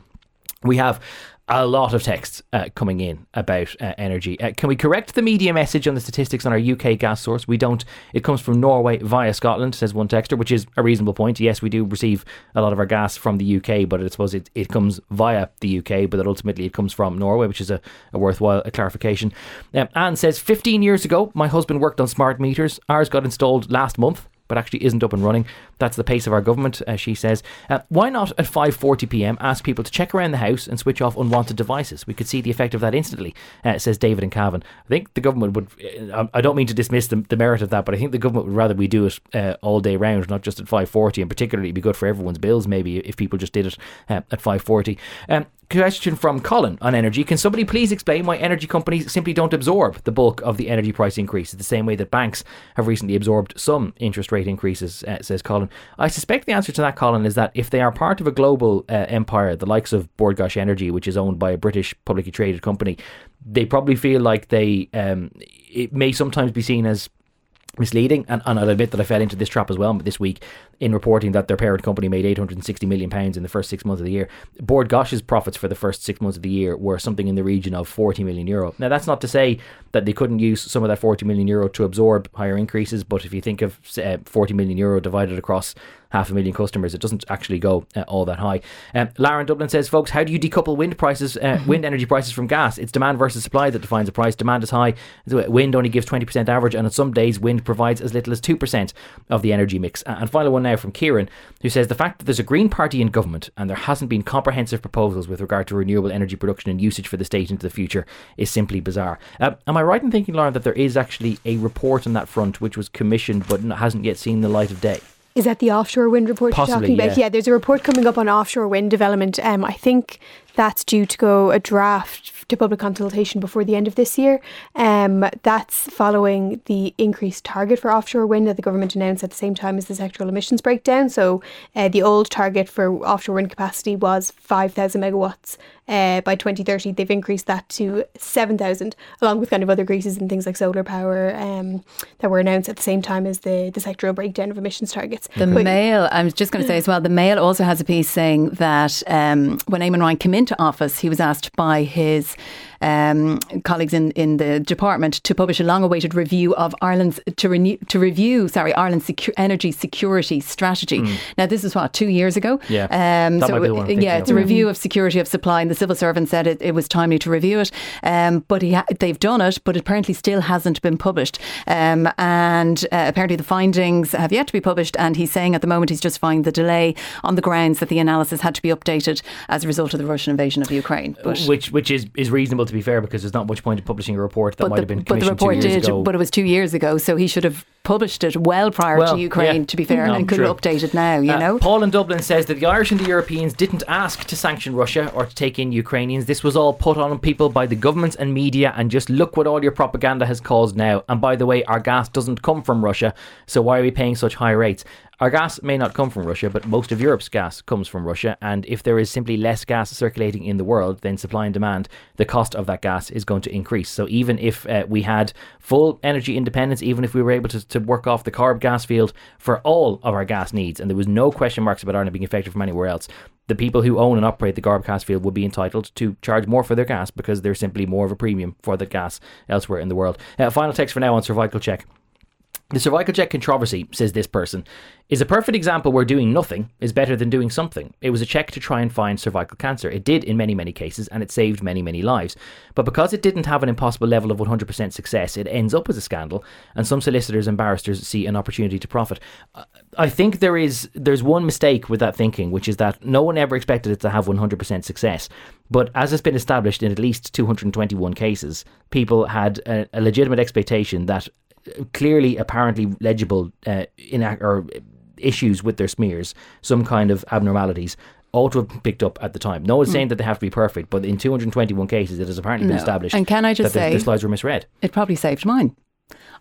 We have a lot of texts uh, coming in about uh, energy. Uh, can we correct the media message on the statistics on our UK gas source? We don't. It comes from Norway via Scotland, says one texter, which is a reasonable point. Yes, we do receive a lot of our gas from the UK, but I suppose it, it comes via the UK, but ultimately it comes from Norway, which is a, a worthwhile clarification. Um, Anne says, 15 years ago, my husband worked on smart meters. Ours got installed last month but actually isn't up and running. That's the pace of our government, uh, she says. Uh, why not at 5:40 p.m. ask people to check around the house and switch off unwanted devices? We could see the effect of that instantly, uh, says David and Cavan. I think the government would. Uh, I don't mean to dismiss the, the, merit of that, but I think the government would rather we do it uh, all day round, not just at 5:40. And particularly, it'd be good for everyone's bills, maybe if people just did it uh, at 5:40. Um, question from Colin on energy. Can somebody please explain why energy companies simply don't absorb the bulk of the energy price increases the same way that banks have recently absorbed some interest rate increases, uh, says Colin. I suspect the answer to that, Colin, is that if they are part of a global uh, empire, the likes of Bord Gáis Energy, which is owned by a British publicly traded company, they probably feel like they um, it may sometimes be seen as misleading and, and I'll admit that I fell into this trap as well this week in reporting that their parent company made 860 million pounds in the first six months of the year. Bord Gáis's profits for the first six months of the year were something in the region of 40 million euro. Now that's not to say that they couldn't use some of that 40 million euro to absorb higher increases, but if you think of uh, 40 million euro divided across half a million customers, it doesn't actually go uh, all that high. Um, Lara in Dublin says, folks, how do you decouple wind prices, uh, wind energy prices from gas? It's demand versus supply that defines the price. Demand is high. Wind only gives 20% average, and on some days, wind provides as little as 2% of the energy mix. And final one now from Kieran, who says the fact that there's a Green Party in government and there hasn't been comprehensive proposals with regard to renewable energy production and usage for the state into the future is simply bizarre. Uh, am I right in thinking, Lauren, that there is actually a report on that front which was commissioned but hasn't yet seen the light of day? Is that the offshore wind report Possibly, you're talking about? yeah. Yeah, there's a report coming up on offshore wind development. Um, I think that's due to go a draft to public consultation before the end of this year. Um, that's following the increased target for offshore wind that the government announced at the same time as the sectoral emissions breakdown. So uh, the old target for offshore wind capacity was 5,000 megawatts. Uh, by 2030, they've increased that to 7,000, along with kind of other increases in things like solar power um, that were announced at the same time as the, the sectoral breakdown of emissions targets. The But- Mail, I was just going to say as well, the Mail also has a piece saying that um, when Eamon Ryan came into into office, he was asked by his um, colleagues in, in the department to publish a long-awaited review of Ireland's to renew to review sorry Ireland's secu- energy security strategy. Now this is what two years ago. Yeah. Um, That so might be the one yeah, it's a of. review of security of supply, and the civil servant said it, it was timely to review it. Um, but he ha- they've done it, but it apparently still hasn't been published. Um, and uh, apparently the findings have yet to be published. And he's saying at the moment he's justifying the delay on the grounds that the analysis had to be updated as a result of the Russian invasion of Ukraine. But which which is, is reasonable to be fair because there's not much point in publishing a report that might the, have been but the commissioned two report years did, ago. but it was two years ago, so he should have published it well prior Well, to Ukraine. yeah. To be fair, No, and could true. have updated it now. You Uh, know, Paul in Dublin says that the Irish and the Europeans didn't ask to sanction Russia or to take in Ukrainians. This was all put on people by the governments and media, and just look what all your propaganda has caused now. And by the way, our gas doesn't come from Russia, so why are we paying such high rates? Our gas may not come from Russia, but most of Europe's gas comes from Russia. And if there is simply less gas circulating in the world than supply and demand, the cost of that gas is going to increase. So even if uh, we had full energy independence, even if we were able to, to work off the Corrib gas field for all of our gas needs, and there was no question marks about Ireland being affected from anywhere else, the people who own and operate the Corrib gas field would be entitled to charge more for their gas because there's simply more of a premium for the gas elsewhere in the world. Uh, final text for now on cervical check. The cervical check controversy, says this person, is a perfect example where doing nothing is better than doing something. It was a check to try and find cervical cancer. It did in many, many cases, and it saved many, many lives. But because it didn't have an impossible level of 100% success, it ends up as a scandal, and some solicitors and barristers see an opportunity to profit. I think there is there's one mistake with that thinking, which is that no one ever expected it to have 100% success. But as has been established in at least 221 cases, people had a, a legitimate expectation that clearly, apparently legible uh, inac- or issues with their smears, some kind of abnormalities, ought to have been picked up at the time. No one's saying that they have to be perfect, but in 221 cases, it has apparently been established And can I just that the, say- the slides were misread. it probably saved mine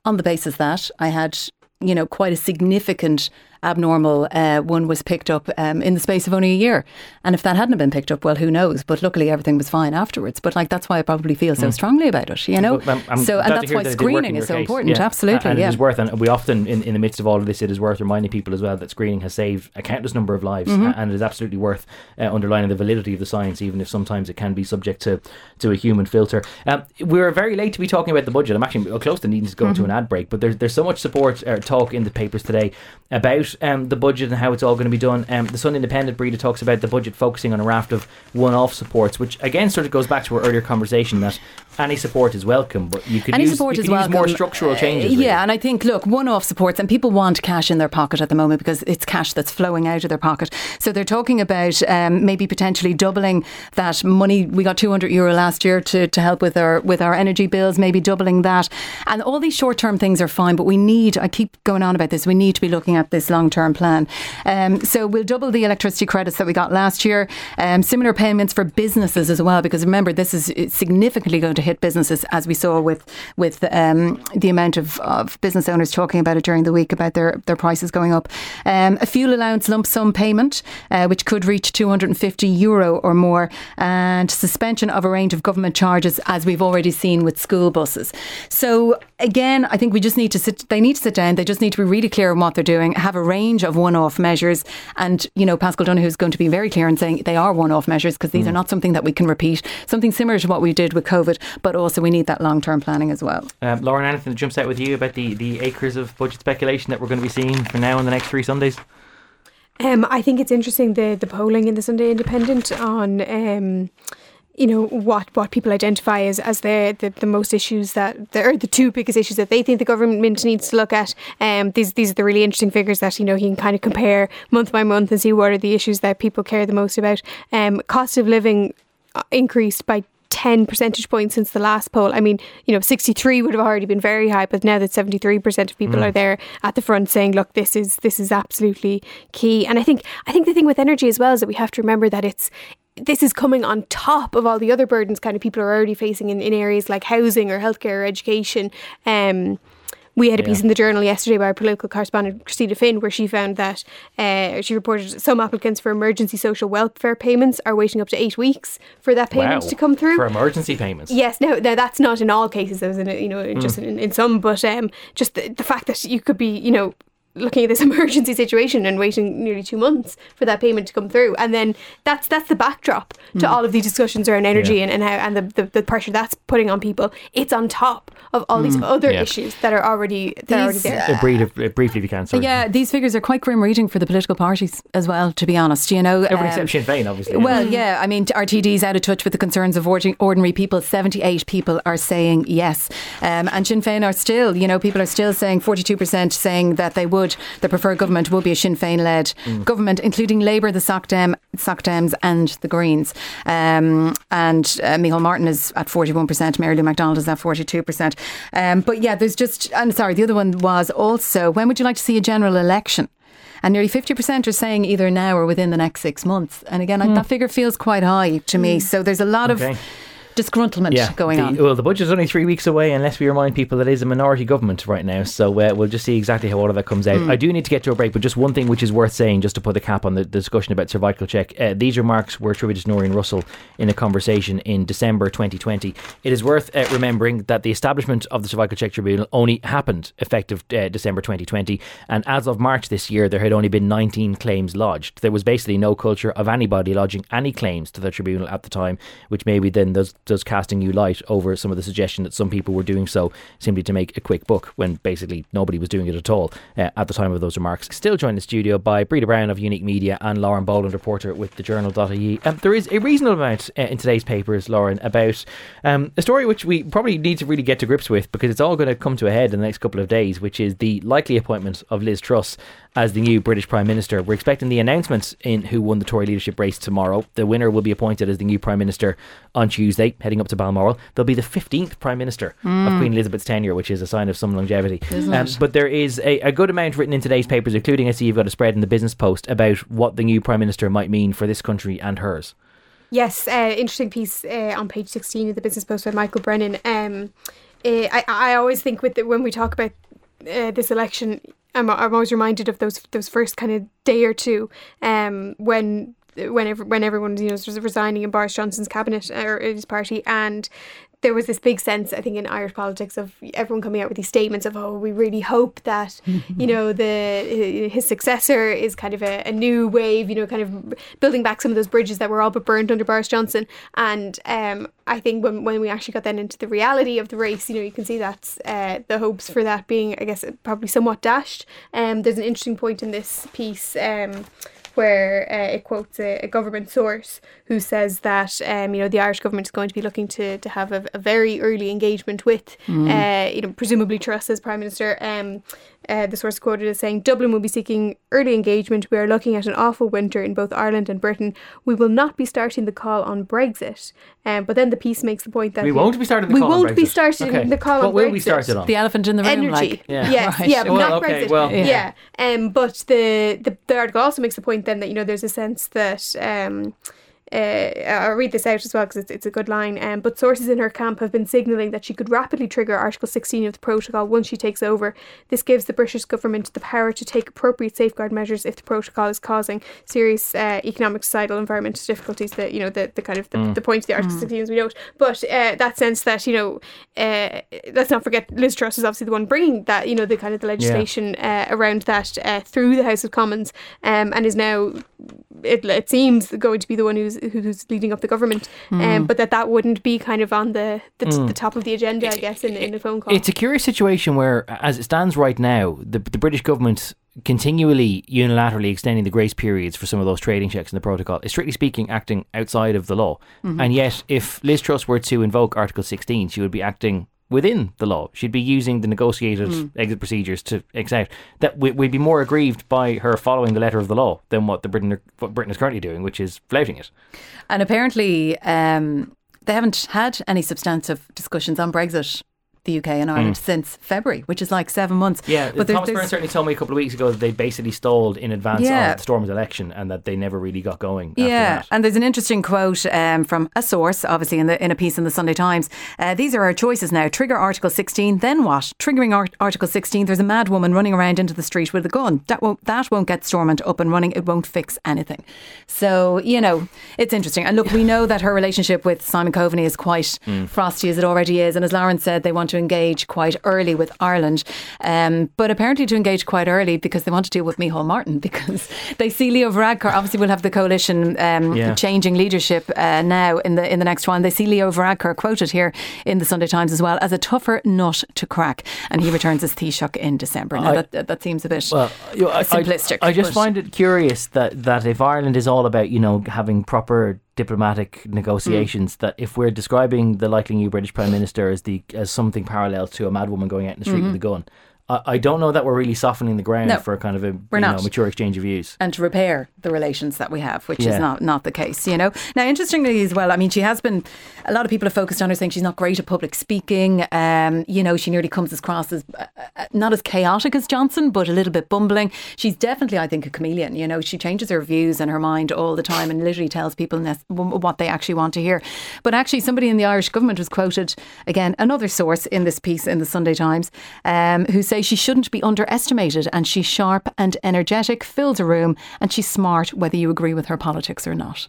on the basis that I had, you know, quite a significant abnormal uh, one was picked up um, in the space of only a year. And if that hadn't been picked up, well, who knows? But luckily, everything was fine afterwards. But like that's why I probably feel so strongly about it, you know. Well, I'm- I'm so and that's why that it did work in screening is so case. important. Yeah. Absolutely, and yeah. it is worth. And we often, in, in the midst of all of this, it is worth reminding people as well that screening has saved a countless number of lives, Mm-hmm. uh, and it is absolutely worth uh, underlining the validity of the science, even if sometimes it can be subject to to a human filter. Um, we're very late to be talking about the budget. I'm actually close to needing to go Mm-hmm. to an ad break, but there's there's so much support uh, talk in the papers today about um, the budget and how it's all going to be done. Um, the Sun Independent Breda talks about the budget focusing on a raft of one-off supports, which again sort of goes back to our earlier conversation that any support is welcome, but you could Any use, support is could use welcome. more structural Uh, changes. really. yeah, and I think look, one-off supports, and people want cash in their pocket at the moment because it's cash that's flowing out of their pocket. So they're talking about um, maybe potentially doubling that money. We got 200 euro last year to, to help with our with our energy bills, maybe doubling that. And all these short-term things are fine, but we need. I keep going on about this. We need to be looking at this long-term plan. Um, so we'll double the electricity credits that we got last year. Um, similar payments for businesses as well, because remember this is significantly going to hit businesses as we saw with with um, the amount of, of business owners talking about it during the week about their, their prices going up. Um, a fuel allowance lump sum payment, uh, which could reach 250 euro or more, and suspension of a range of government charges, as we've already seen with school buses. So again, I think we just need to sit. They need to sit down. They just need to be really clear on what they're doing. Have a range of one-off measures, and you know, Paschal Donohoe is going to be very clear in saying they are one-off measures because these are not something that we can repeat. Something similar to what we did with COVID, but also we need that long-term planning as well. Um, Lauren, anything that jumps out with you about the, the acres of budget speculation that we're going to be seeing for now and the next three Sundays? Um, I think it's interesting the the polling in the Sunday Independent on um, you know what what people identify as as the the, the most issues that the, or the two biggest issues that they think the government needs to look at. Um, these these are the really interesting figures that you know you can kind of compare month by month and see what are the issues that people care the most about. Um, cost of living uh, increased by 10 percentage points since the last poll. I mean, you know, 63 would have already been very high, but now that 73% of people are there at the front saying, look, this is this is absolutely key. And I think I think the thing with energy as well is that we have to remember that it's this is coming on top of all the other burdens kind of people are already facing in, in areas like housing or healthcare or education. Um we had a piece Yeah. in the journal yesterday by our political correspondent Christina Finn, where she found that uh, she reported some applicants for emergency social welfare payments are waiting up to eight weeks for that payment Wow. to come through. For emergency payments. Yes, no, no, that's not in all cases. That was in, you know, just in, in some, but um, just the, the fact that you could be, you know, looking at this emergency situation and waiting nearly two months for that payment to come through. And then that's that's the backdrop to all of these discussions around energy Yeah. and, and how and the, the, the pressure that's putting on people. It's on top of all these other Yeah. issues that are already that are already there. Uh, brief, uh, briefly, if you can. Sorry. Yeah, these figures are quite grim reading for the political parties as well, to be honest. You know, Everyone um, except Sinn Féin, obviously. Well, yeah, I mean, RTD's out of touch with the concerns of ordinary people. 78 people are saying yes. Um, and Sinn Féin are still, you know, people are still saying 42% saying that they would, their preferred government will be a Sinn Féin led government, including Labour, the Soc Dem, Soc Dems, and the Greens. Um, and uh, Micheál Martin is at 41%, Mary Lou McDonald is at 42%. Um, but yeah, there's just, I'm sorry, the other one was also when would you like to see a general election? And nearly 50% are saying either now or within the next six months. And again, I that figure feels quite high to me. So there's a lot Okay. of disgruntlement going the, on. Well, the budget's only three weeks away, unless we remind people that it is a minority government right now. So uh, we'll just see exactly how all of that comes out. I do need to get to a break, but just one thing which is worth saying, just to put the cap on the discussion about cervical check. Uh, these remarks were attributed to Nóirín Russell in a conversation in December 2020. It is worth uh, remembering that the establishment of the cervical check tribunal only happened effective uh, December 2020, and as of March this year, there had only been 19 claims lodged. There was basically no culture of anybody lodging any claims to the tribunal at the time, which maybe then does, does casting new light over some of the suggestion that some people were doing so simply to make a quick buck when basically nobody was doing it at all uh, at the time of those remarks. Still joined in the studio by Breda Brown of Unique Media and Lauren Boland, reporter with the Journal.ie. Um, there is a reasonable amount uh, in today's papers, Lauren, about um, a story which we probably need to really get to grips with because it's all going to come to a head in the next couple of days, which is the likely appointment of Liz Truss as the new British Prime Minister. We're expecting the announcement in who won the Tory leadership race tomorrow. The winner will be appointed as the new Prime Minister on Tuesday, heading up to Balmoral. They'll be the 15th Prime Minister of Queen Elizabeth's tenure, which is a sign of some longevity. Um, but there is a, a good amount written in today's papers, including I see you've got a spread in the Business Post about what the new Prime Minister might mean for this country and hers. Yes, uh, interesting piece uh, on page 16 of the Business Post by Michael Brennan. Um, uh, I, I always think with the, when we talk about uh, this election, I'm, I'm always reminded of those those first kind of day or two um, when when, ev- when everyone you know was resigning in Boris Johnson's cabinet or his party and there was this big sense, I think, in Irish politics of everyone coming out with these statements of, "Oh, we really hope that you know the his successor is kind of a, a new wave, you know, kind of building back some of those bridges that were all but burned under Boris Johnson." And um, I think when when we actually got then into the reality of the race, you know, you can see that uh, the hopes for that being, I guess, probably somewhat dashed. Um, there's an interesting point in this piece. Um, where uh, it quotes a, a government source who says that um, you know the Irish government is going to be looking to, to have a, a very early engagement with uh, you know presumably Truss as prime minister. Um, uh, the source quoted as saying Dublin will be seeking early engagement. We are looking at an awful winter in both Ireland and Britain. We will not be starting the call on Brexit. Um, but then the piece makes the point that We won't be starting the we call on won't be Brexit. starting Okay. the call what on will Brexit we start it on? the elephant in the room, energy. like. Yeah. Yes, Right. yeah, but Well, not okay, Brexit. well- yeah. Um, but the, the the article also makes the point then that you know there's a sense that um, uh, I'll read this out as well because it's, it's a good line. Um, but sources in her camp have been signalling that she could rapidly trigger Article 16 of the protocol once she takes over. This gives the British government the power to take appropriate safeguard measures if the protocol is causing serious uh, economic, societal, environmental difficulties. That you know the, the kind of the, the point of the Article 16 as we know it. But uh, that sense that you know, uh, let's not forget Liz Truss is obviously the one bringing that you know the kind of the legislation uh, around that uh, through the House of Commons, um, and is now it, it seems going to be the one who's who's leading up the government, um, hmm. but that that wouldn't be kind of on the the, hmm. the top of the agenda, I guess, in, in a phone call. It's a curious situation where, as it stands right now, the, the British government continually unilaterally extending the grace periods for some of those trading checks in the protocol is strictly speaking acting outside of the law. Mm-hmm. And yet, if Liz Truss were to invoke Article 16, she would be acting within the law. She'd be using the negotiated exit procedures to out. That we, we'd be more aggrieved by her following the letter of the law than what the Britain are, what Britain is currently doing, which is flouting it. And apparently, um, they haven't had any substantive discussions on Brexit, the UK and Ireland, since February, which is like seven months. Yeah, but Thomas Byrne certainly told me a couple of weeks ago that they basically stalled in advance Yeah. of the Storm's election and that they never really got going. After yeah, that. and there's an interesting quote um, from a source, obviously in the in a piece in the Sunday Times. Uh, These are our choices now: trigger Article 16, then what? Triggering Art- Article 16. There's a mad woman running around into the street with a gun. That won't that won't get Stormont up and running. It won't fix anything. So you know, it's interesting. And look, we know that her relationship with Simon Coveney is quite Hmm. frosty as it already is. And as Lauren said, they want to engage quite early with Ireland, um, but apparently to engage quite early because they want to deal with Micheál Martin because they see Leo Varadkar. Obviously, we'll have the coalition um, Yeah. changing leadership uh, now in the in the next one. They see Leo Varadkar quoted here in the Sunday Times as well as a tougher nut to crack, and he returns as Taoiseach in December. Now I- that, that seems a bit Well, know, I, I- simplistic. I, just find it curious that, that if Ireland is all about, you know, having proper diplomatic negotiations, mm. that if we're describing the likely new British Prime Minister as the as something parallel to a madwoman going out in the street mm-hmm. with a gun, I, I don't know that we're really softening the ground No, for a kind of a we're know, mature exchange of views. and to repair the relations that we have, which Yeah. is not not the case, you know. Now, interestingly as well, I mean, she has been. A lot of people have focused on her, saying she's not great at public speaking. Um, you know, she nearly comes across as uh, uh, not as chaotic as Johnson, but a little bit bumbling. She's definitely, I think, a chameleon. You know, she changes her views and her mind all the time, and literally tells people what they actually want to hear. But actually, somebody in the Irish government was quoted again, another source in this piece in the Sunday Times, um, who say she shouldn't be underestimated, and she's sharp and energetic, fills a room, and she's smart, whether you agree with her politics or not.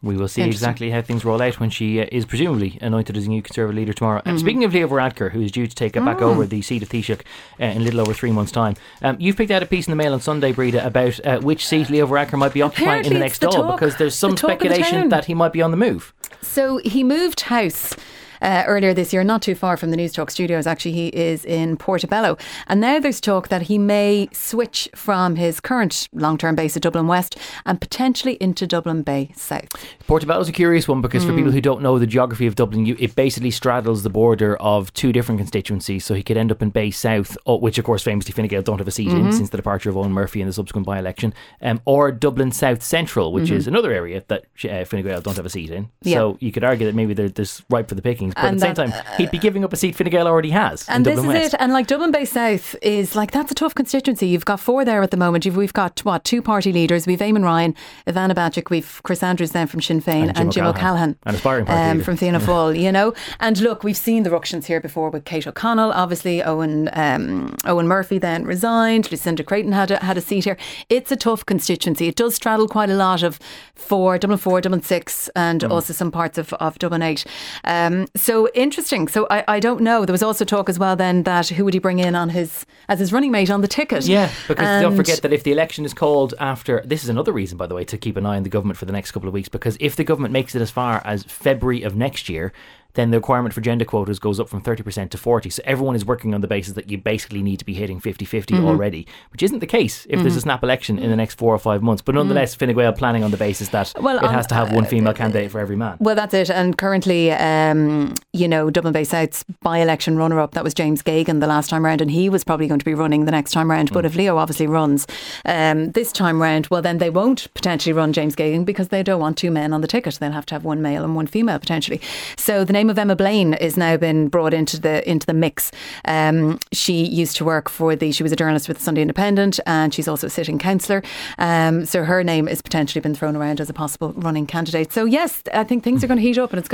We will see exactly how things roll out when she uh, is presumably anointed as a new Conservative leader tomorrow. Mm-hmm. And speaking of Leo Varadkar, who is due to take it Mm. back over the seat of Taoiseach uh, in a little over three months' time, um, you've picked out a piece in the Mail on Sunday, Breda, about uh, which seat Leo Varadkar might be occupying in the next the talk- because there's some the speculation that he might be on the move. So he moved house. Uh, earlier this year, not too far from the Newstalk studios, actually, he is in Portobello. And now there's talk that he may switch from his current long term base at Dublin West and potentially into Dublin Bay South. Portobello's a curious one because Hmm. for people who don't know the geography of Dublin, you, it basically straddles the border of two different constituencies. So he could end up in Bay South, oh, which of course famously Fine Gael don't have a seat Mm-hmm. in since the departure of Eoghan Murphy in the subsequent by-election, um, or Dublin South Central, which is another area that uh, Fine Gael don't have a seat in. Mm-hmm. Yeah. So you could argue that maybe they're, there's ripe for the but And at the same time, he'd be giving up a seat Fine Gael already has And in this Dublin is West. it. And like Dublin Bay South is like that's a tough constituency. You've got four there at the moment. You've, we've got what two party leaders. We've Eamon Ryan, Ivana Bacik, we've Chris Andrews then from Sinn Féin, And and Jim Jim, O'Callaghan, O'Callaghan, an aspiring party um, from Fianna Fáil. You know, and look, we've seen the ructions here before with Kate O'Connell. Obviously, Eoghan um, Eoghan Murphy then resigned. Lucinda Creighton had a, had a seat here. It's a tough constituency. It does straddle quite a lot of four, Dublin four, Dublin six, and Mm. also some parts of, of Dublin eight. Um, so interesting. So I, I don't know. There was also talk as well then that who would he bring in on his as his running mate on the ticket? Yeah, because don't forget that if the election is called after, this is another reason, by the way, to keep an eye on the government for the next couple of weeks. Because if the government makes it as far as February of next year, then the requirement for gender quotas goes up from 30% to 40 so everyone is working on the basis that you basically need to be hitting 50-50 Mm-hmm. already which isn't the case if there's a snap election in the next four or five months but nonetheless Fine Gael planning on the basis that. Well, it has to have one female candidate for every man Well, that's it. And currently, um, you know, Dublin Bay South's by election runner up, that was James Geoghegan the last time round, and he was probably going to be running the next time round. Mm. But if Leo obviously runs um, this time round, well, then they won't potentially run James Geoghegan because they don't want two men on the ticket. They'll have to have one male and one female potentially. So the name of Emma Blain is now been brought into the into the mix. Um, she used to work for the, she was a journalist with the Sunday Independent, and she's also a sitting councillor. Um, so her name has potentially been thrown around as a possible running candidate. So yes, I think things are going to heat up, and it's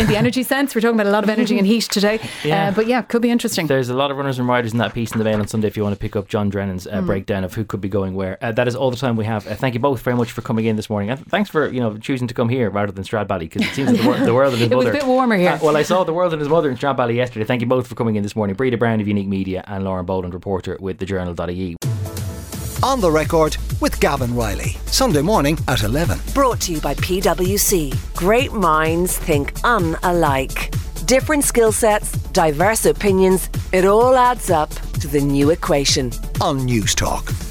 in the energy sense. We're talking about a lot of energy and heat today. Yeah. Uh, but yeah, could be interesting. There's a lot of runners and riders in that piece in the Mail on Sunday if you want to pick up John Drennan's uh, breakdown of who could be going where. Uh, that is all the time we have. Uh, thank you both very much for coming in this morning. And thanks for you know choosing to come here rather than Stradbally because it seems the, wor- the world his It was a bit warmer here. Uh, well, I saw the world and his mother in Stradbally yesterday. Thank you both for coming in this morning. Breda Brown of Unique Media and Lauren Boland, reporter with the Journal.ie. On the record with Gavin Reilly. Sunday morning at 11. Brought to you by PwC. Great minds think unalike. Different skill sets, diverse opinions, it all adds up to the new equation. On Newstalk.